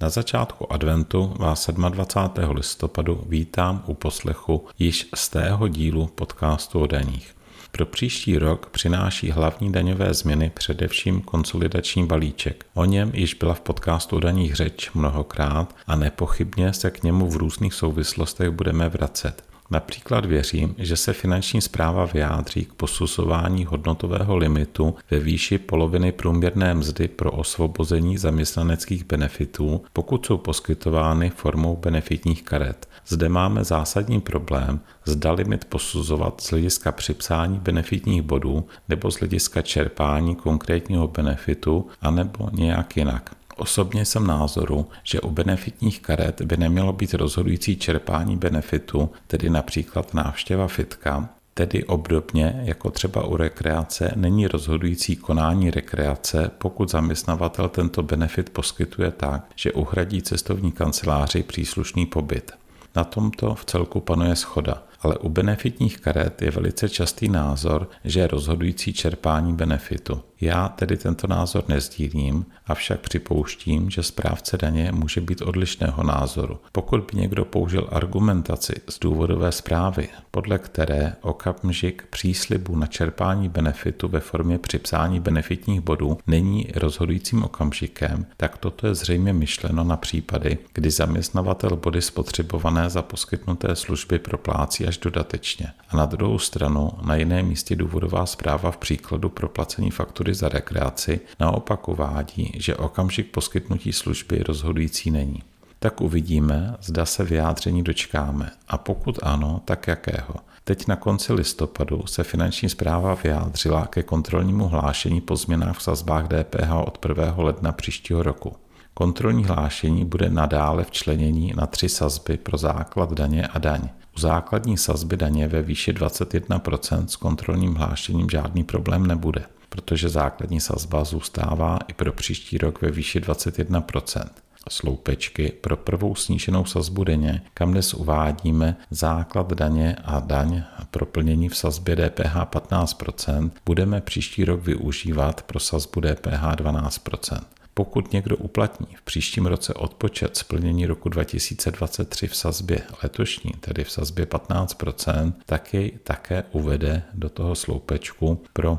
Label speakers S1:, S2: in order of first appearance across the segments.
S1: Na začátku adventu vás 27. listopadu vítám u poslechu již z tého dílu podcastu o daních. Pro příští rok přináší hlavní daňové změny především konsolidační balíček. O něm již byla v podcastu o daních řeč mnohokrát a nepochybně se k němu v různých souvislostech budeme vracet. Například věřím, že se finanční zpráva vyjádří k posuzování hodnotového limitu ve výši poloviny průměrné mzdy pro osvobození zaměstnaneckých benefitů, pokud jsou poskytovány formou benefitních karet. Zde máme zásadní problém, zda limit posuzovat z hlediska připsání benefitních bodů nebo z hlediska čerpání konkrétního benefitu, anebo nějak jinak. Osobně jsem názoru, že u benefitních karet by nemělo být rozhodující čerpání benefitu, tedy například návštěva fitka, Tedy obdobně jako třeba u rekreace není rozhodující konání rekreace, pokud zaměstnavatel tento benefit poskytuje tak, že uhradí cestovní kanceláři příslušný pobyt. Na tomto v celku panuje schoda, ale u benefitních karet je velice častý názor, že je rozhodující čerpání benefitu. Já tedy tento názor nezdílím, avšak připouštím, že správce daně může být odlišného názoru. Pokud by někdo použil argumentaci z důvodové zprávy, podle které okamžik příslibu na čerpání benefitu ve formě připsání benefitních bodů není rozhodujícím okamžikem, tak toto je zřejmě myšleno na případy, kdy zaměstnavatel body spotřebované za poskytnuté služby proplácí až dodatečně. A na druhou stranu na jiném místě důvodová zpráva v příkladu proplacení faktury faktury za rekreaci naopak uvádí, že okamžik poskytnutí služby rozhodující není. Tak uvidíme, zda se vyjádření dočkáme a pokud ano, tak jakého. Teď na konci listopadu se finanční zpráva vyjádřila ke kontrolnímu hlášení po změnách v sazbách DPH od 1. ledna příštího roku. Kontrolní hlášení bude nadále včlenění na tři sazby pro základ daně a daň. U základní sazby daně ve výši 21% s kontrolním hlášením žádný problém nebude protože základní sazba zůstává i pro příští rok ve výši 21% sloupečky pro prvou sníženou sazbu denně, kam dnes uvádíme základ daně a daň pro plnění v sazbě DPH 15%, budeme příští rok využívat pro sazbu DPH 12%. Pokud někdo uplatní v příštím roce odpočet splnění roku 2023 v sazbě letošní, tedy v sazbě 15%, tak jej také uvede do toho sloupečku pro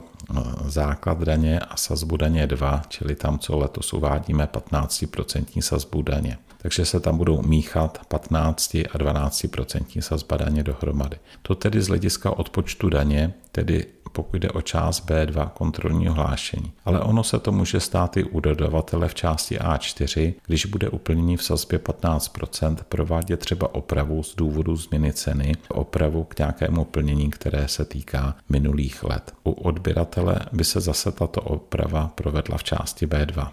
S1: základ daně a sazbu daně 2, čili tam, co letos uvádíme 15% sazbu daně takže se tam budou míchat 15 a 12% sazba daně dohromady. To tedy z hlediska odpočtu daně, tedy pokud jde o část B2 kontrolního hlášení. Ale ono se to může stát i u dodavatele v části A4, když bude uplnění v sazbě 15%, provádět třeba opravu z důvodu změny ceny, opravu k nějakému plnění, které se týká minulých let. U odběratele by se zase tato oprava provedla v části B2.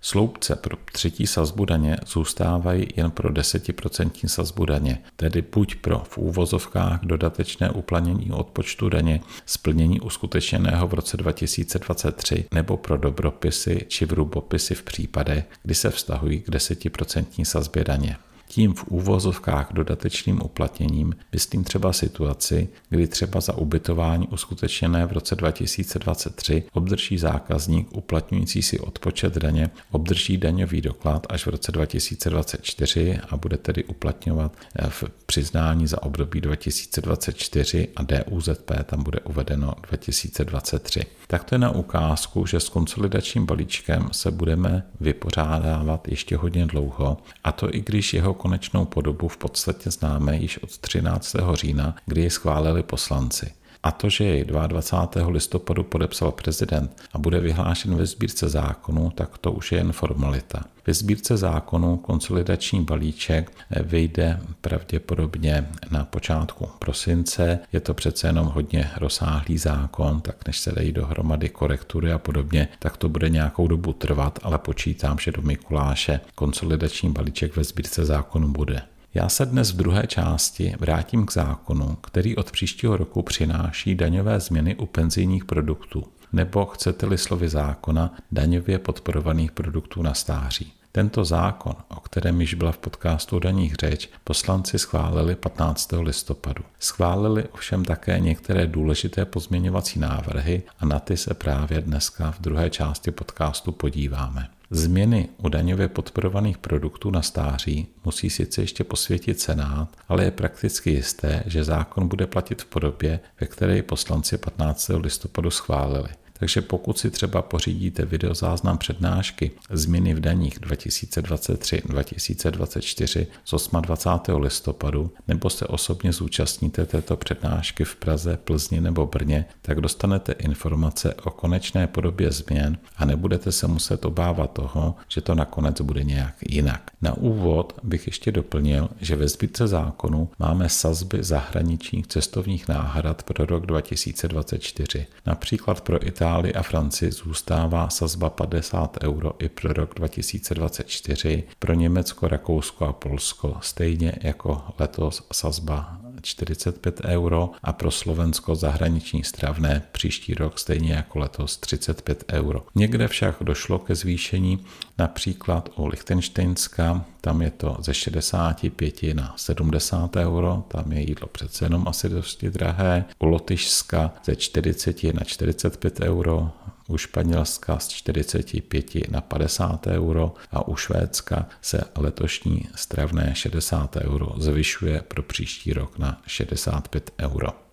S1: Sloupce pro třetí sazbu daně zůstávají jen pro 10% sazbu daně, tedy buď pro v úvozovkách dodatečné uplanění odpočtu daně splnění uskutečněného v roce 2023 nebo pro dobropisy či vrubopisy v případech, kdy se vztahují k 10% sazbě daně. Tím v úvozovkách dodatečným uplatněním myslím třeba situaci, kdy třeba za ubytování uskutečněné v roce 2023 obdrží zákazník uplatňující si odpočet daně, obdrží daňový doklad až v roce 2024 a bude tedy uplatňovat eh, v přiznání za období 2024 a DUZP tam bude uvedeno 2023. Tak to je na ukázku, že s konsolidačním balíčkem se budeme vypořádávat ještě hodně dlouho a to i když jeho konečnou podobu v podstatě známe již od 13. října, kdy ji schválili poslanci. A to, že jej 22. listopadu podepsal prezident a bude vyhlášen ve sbírce zákonu, tak to už je jen formalita. Ve sbírce zákonu konsolidační balíček vyjde pravděpodobně na počátku prosince. Je to přece jenom hodně rozsáhlý zákon, tak než se dají dohromady korektury a podobně, tak to bude nějakou dobu trvat, ale počítám, že do Mikuláše konsolidační balíček ve sbírce zákonu bude. Já se dnes v druhé části vrátím k zákonu, který od příštího roku přináší daňové změny u penzijních produktů, nebo chcete-li slovy zákona daňově podporovaných produktů na stáří. Tento zákon, o kterém již byla v podcastu o daních řeč, poslanci schválili 15. listopadu. Schválili ovšem také některé důležité pozměňovací návrhy a na ty se právě dneska v druhé části podcastu podíváme. Změny u daňově podporovaných produktů na stáří musí sice ještě posvětit Senát, ale je prakticky jisté, že zákon bude platit v podobě, ve které poslanci 15. listopadu schválili. Takže pokud si třeba pořídíte videozáznam přednášky Změny v daních 2023-2024 z 28. listopadu nebo se osobně zúčastníte této přednášky v Praze, Plzni nebo Brně, tak dostanete informace o konečné podobě změn a nebudete se muset obávat toho, že to nakonec bude nějak jinak. Na úvod bych ještě doplnil, že ve zbytce zákonu máme sazby zahraničních cestovních náhrad pro rok 2024. Například pro Itálii Itálii a Francii zůstává sazba 50 euro i pro rok 2024, pro Německo, Rakousko a Polsko stejně jako letos sazba 45 euro a pro Slovensko zahraniční stravné příští rok stejně jako letos 35 euro. Někde však došlo ke zvýšení, například u Lichtensteinska, tam je to ze 65 na 70 euro, tam je jídlo přece jenom asi dosti drahé. U Lotyšska ze 40 na 45 euro, u Španělska z 45 na 50 euro a u Švédska se letošní stravné 60 euro zvyšuje pro příští rok na 65 euro.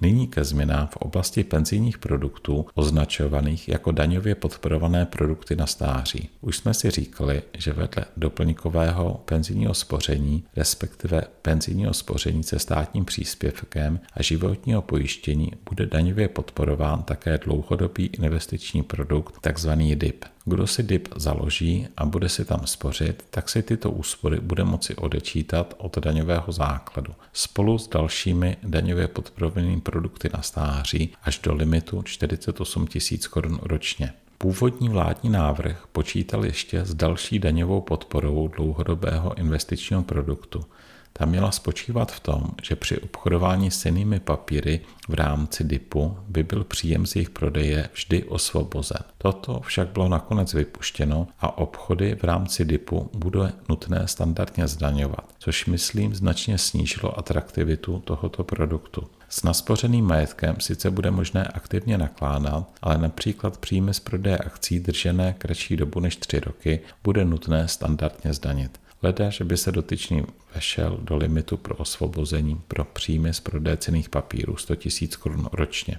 S1: Nyní ke změnám v oblasti penzijních produktů označovaných jako daňově podporované produkty na stáří. Už jsme si říkali, že vedle doplňkového penzijního spoření, respektive penzijního spoření se státním příspěvkem a životního pojištění bude daňově podporován také dlouhodobý investiční produkt, takzvaný DIP. Kdo si DIP založí a bude si tam spořit, tak si tyto úspory bude moci odečítat od daňového základu spolu s dalšími daňově podporovanými produkty na stáří až do limitu 48 000 korun ročně. Původní vládní návrh počítal ještě s další daňovou podporou dlouhodobého investičního produktu, ta měla spočívat v tom, že při obchodování s cenými papíry v rámci DIPu by byl příjem z jejich prodeje vždy osvobozen. Toto však bylo nakonec vypuštěno a obchody v rámci DIPu bude nutné standardně zdaňovat, což myslím značně snížilo atraktivitu tohoto produktu. S naspořeným majetkem sice bude možné aktivně nakládat, ale například příjmy z prodeje akcí držené kratší dobu než 3 roky bude nutné standardně zdanit leda, že by se dotyčný vešel do limitu pro osvobození pro příjmy z prodeje cených papírů 100 000 korun ročně.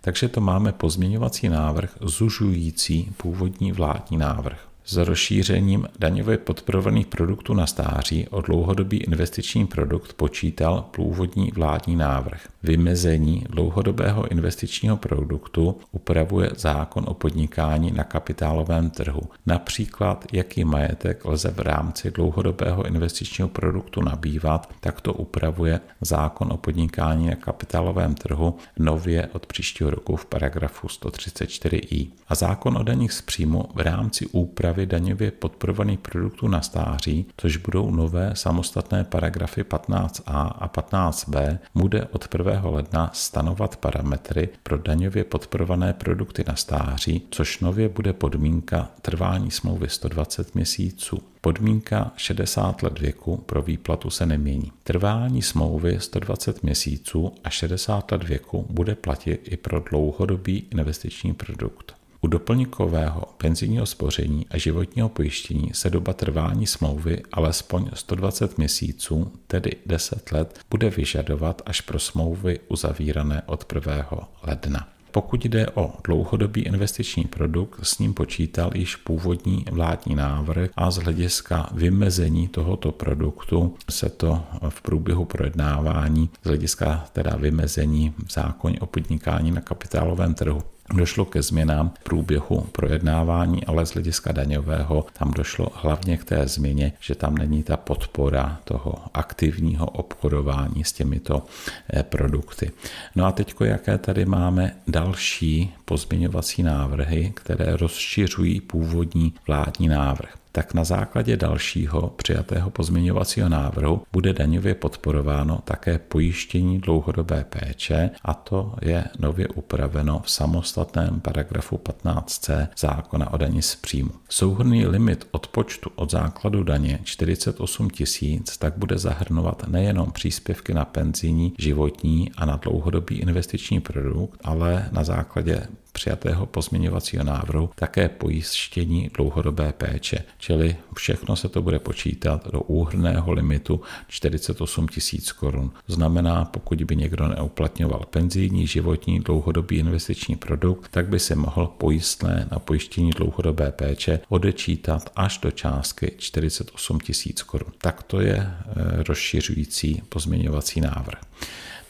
S1: Takže to máme pozměňovací návrh zužující původní vládní návrh s rozšířením daňově podporovaných produktů na stáří o dlouhodobý investiční produkt počítal původní vládní návrh. Vymezení dlouhodobého investičního produktu upravuje zákon o podnikání na kapitálovém trhu. Například, jaký majetek lze v rámci dlouhodobého investičního produktu nabývat, tak to upravuje zákon o podnikání na kapitálovém trhu nově od příštího roku v paragrafu 134i. A zákon o daních z příjmu v rámci úpravy úpravy daňově podporovaných produktů na stáří, což budou nové samostatné paragrafy 15a a 15b, bude od 1. ledna stanovat parametry pro daňově podporované produkty na stáří, což nově bude podmínka trvání smlouvy 120 měsíců. Podmínka 60 let věku pro výplatu se nemění. Trvání smlouvy 120 měsíců a 60 let věku bude platit i pro dlouhodobý investiční produkt. U doplňkového penzijního spoření a životního pojištění se doba trvání smlouvy alespoň 120 měsíců, tedy 10 let, bude vyžadovat až pro smlouvy uzavírané od 1. ledna. Pokud jde o dlouhodobý investiční produkt, s ním počítal již původní vládní návrh a z hlediska vymezení tohoto produktu se to v průběhu projednávání z hlediska teda vymezení v zákoně o podnikání na kapitálovém trhu Došlo ke změnám v průběhu projednávání, ale z hlediska daňového tam došlo hlavně k té změně, že tam není ta podpora toho aktivního obchodování s těmito eh, produkty. No a teď, jaké tady máme další pozměňovací návrhy, které rozšiřují původní vládní návrh. Tak na základě dalšího přijatého pozměňovacího návrhu bude daňově podporováno také pojištění dlouhodobé péče a to je nově upraveno v samostatném paragrafu 15c zákona o daní z příjmu. Souhrný limit odpočtu od základu daně 48 tisíc tak bude zahrnovat nejenom příspěvky na penzijní, životní a na dlouhodobý investiční produkt, ale na základě přijatého pozměňovacího návrhu také pojištění dlouhodobé péče, čili všechno se to bude počítat do úhrného limitu 48 tisíc korun. Znamená, pokud by někdo neuplatňoval penzijní, životní, dlouhodobý investiční produkt, tak by si mohl pojistné na pojištění dlouhodobé péče odečítat až do částky 48 tisíc korun. Tak to je eh, rozšiřující pozměňovací návrh.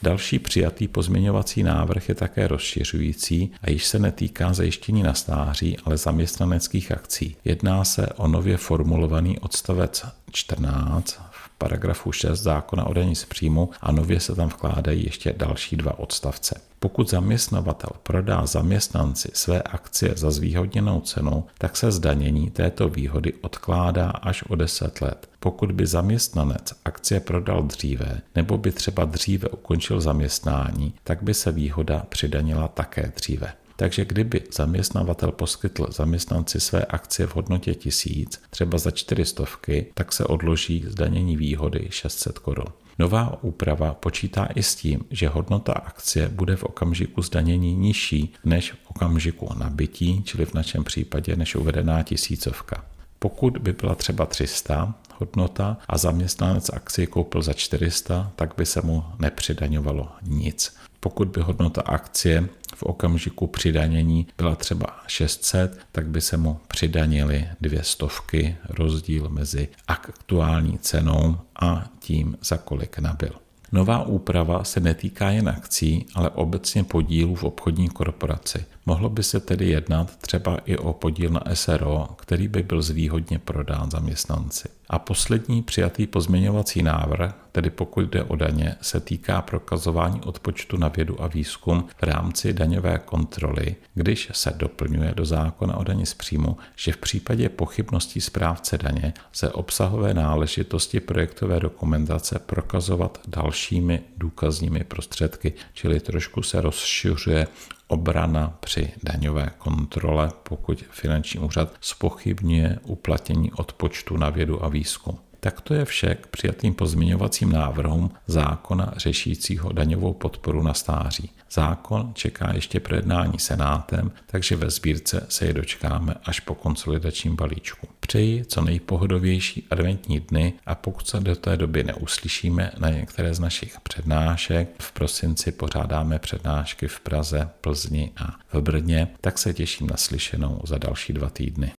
S1: Další přijatý pozměňovací návrh je také rozšiřující a již se netýká zajištění na stáří, ale zaměstnaneckých akcí. Jedná se o nově formulovaný odstavec 14 v paragrafu 6 zákona o daní z příjmu a nově se tam vkládají ještě další dva odstavce. Pokud zaměstnavatel prodá zaměstnanci své akcie za zvýhodněnou cenu, tak se zdanění této výhody odkládá až o 10 let. Pokud by zaměstnanec akcie prodal dříve, nebo by třeba dříve ukončil zaměstnání, tak by se výhoda přidanila také dříve. Takže kdyby zaměstnavatel poskytl zaměstnanci své akcie v hodnotě tisíc, třeba za čtyřistovky, tak se odloží zdanění výhody 600 korun. Nová úprava počítá i s tím, že hodnota akcie bude v okamžiku zdanění nižší než v okamžiku nabití, čili v našem případě než uvedená tisícovka. Pokud by byla třeba 300 hodnota a zaměstnanec akcie koupil za 400, tak by se mu nepřidaňovalo nic. Pokud by hodnota akcie v okamžiku přidanění byla třeba 600, tak by se mu přidanily dvě stovky, rozdíl mezi aktuální cenou a tím, za kolik nabil. Nová úprava se netýká jen akcí, ale obecně podílů v obchodní korporaci. Mohlo by se tedy jednat třeba i o podíl na SRO, který by byl zvýhodně prodán zaměstnanci. A poslední přijatý pozměňovací návrh, tedy pokud jde o daně, se týká prokazování odpočtu na vědu a výzkum v rámci daňové kontroly, když se doplňuje do zákona o daní z příjmu, že v případě pochybností správce daně se obsahové náležitosti projektové dokumentace prokazovat dalšími důkazními prostředky, čili trošku se rozšiřuje obrana při daňové kontrole, pokud finanční úřad spochybňuje uplatnění odpočtu na vědu a výzkum. Tak to je vše k přijatým pozměňovacím návrhům zákona řešícího daňovou podporu na stáří. Zákon čeká ještě projednání Senátem, takže ve sbírce se je dočkáme až po konsolidačním balíčku. Přeji co nejpohodovější adventní dny a pokud se do té doby neuslyšíme na některé z našich přednášek, v prosinci pořádáme přednášky v Praze, Plzni a v Brně, tak se těším na slyšenou za další dva týdny.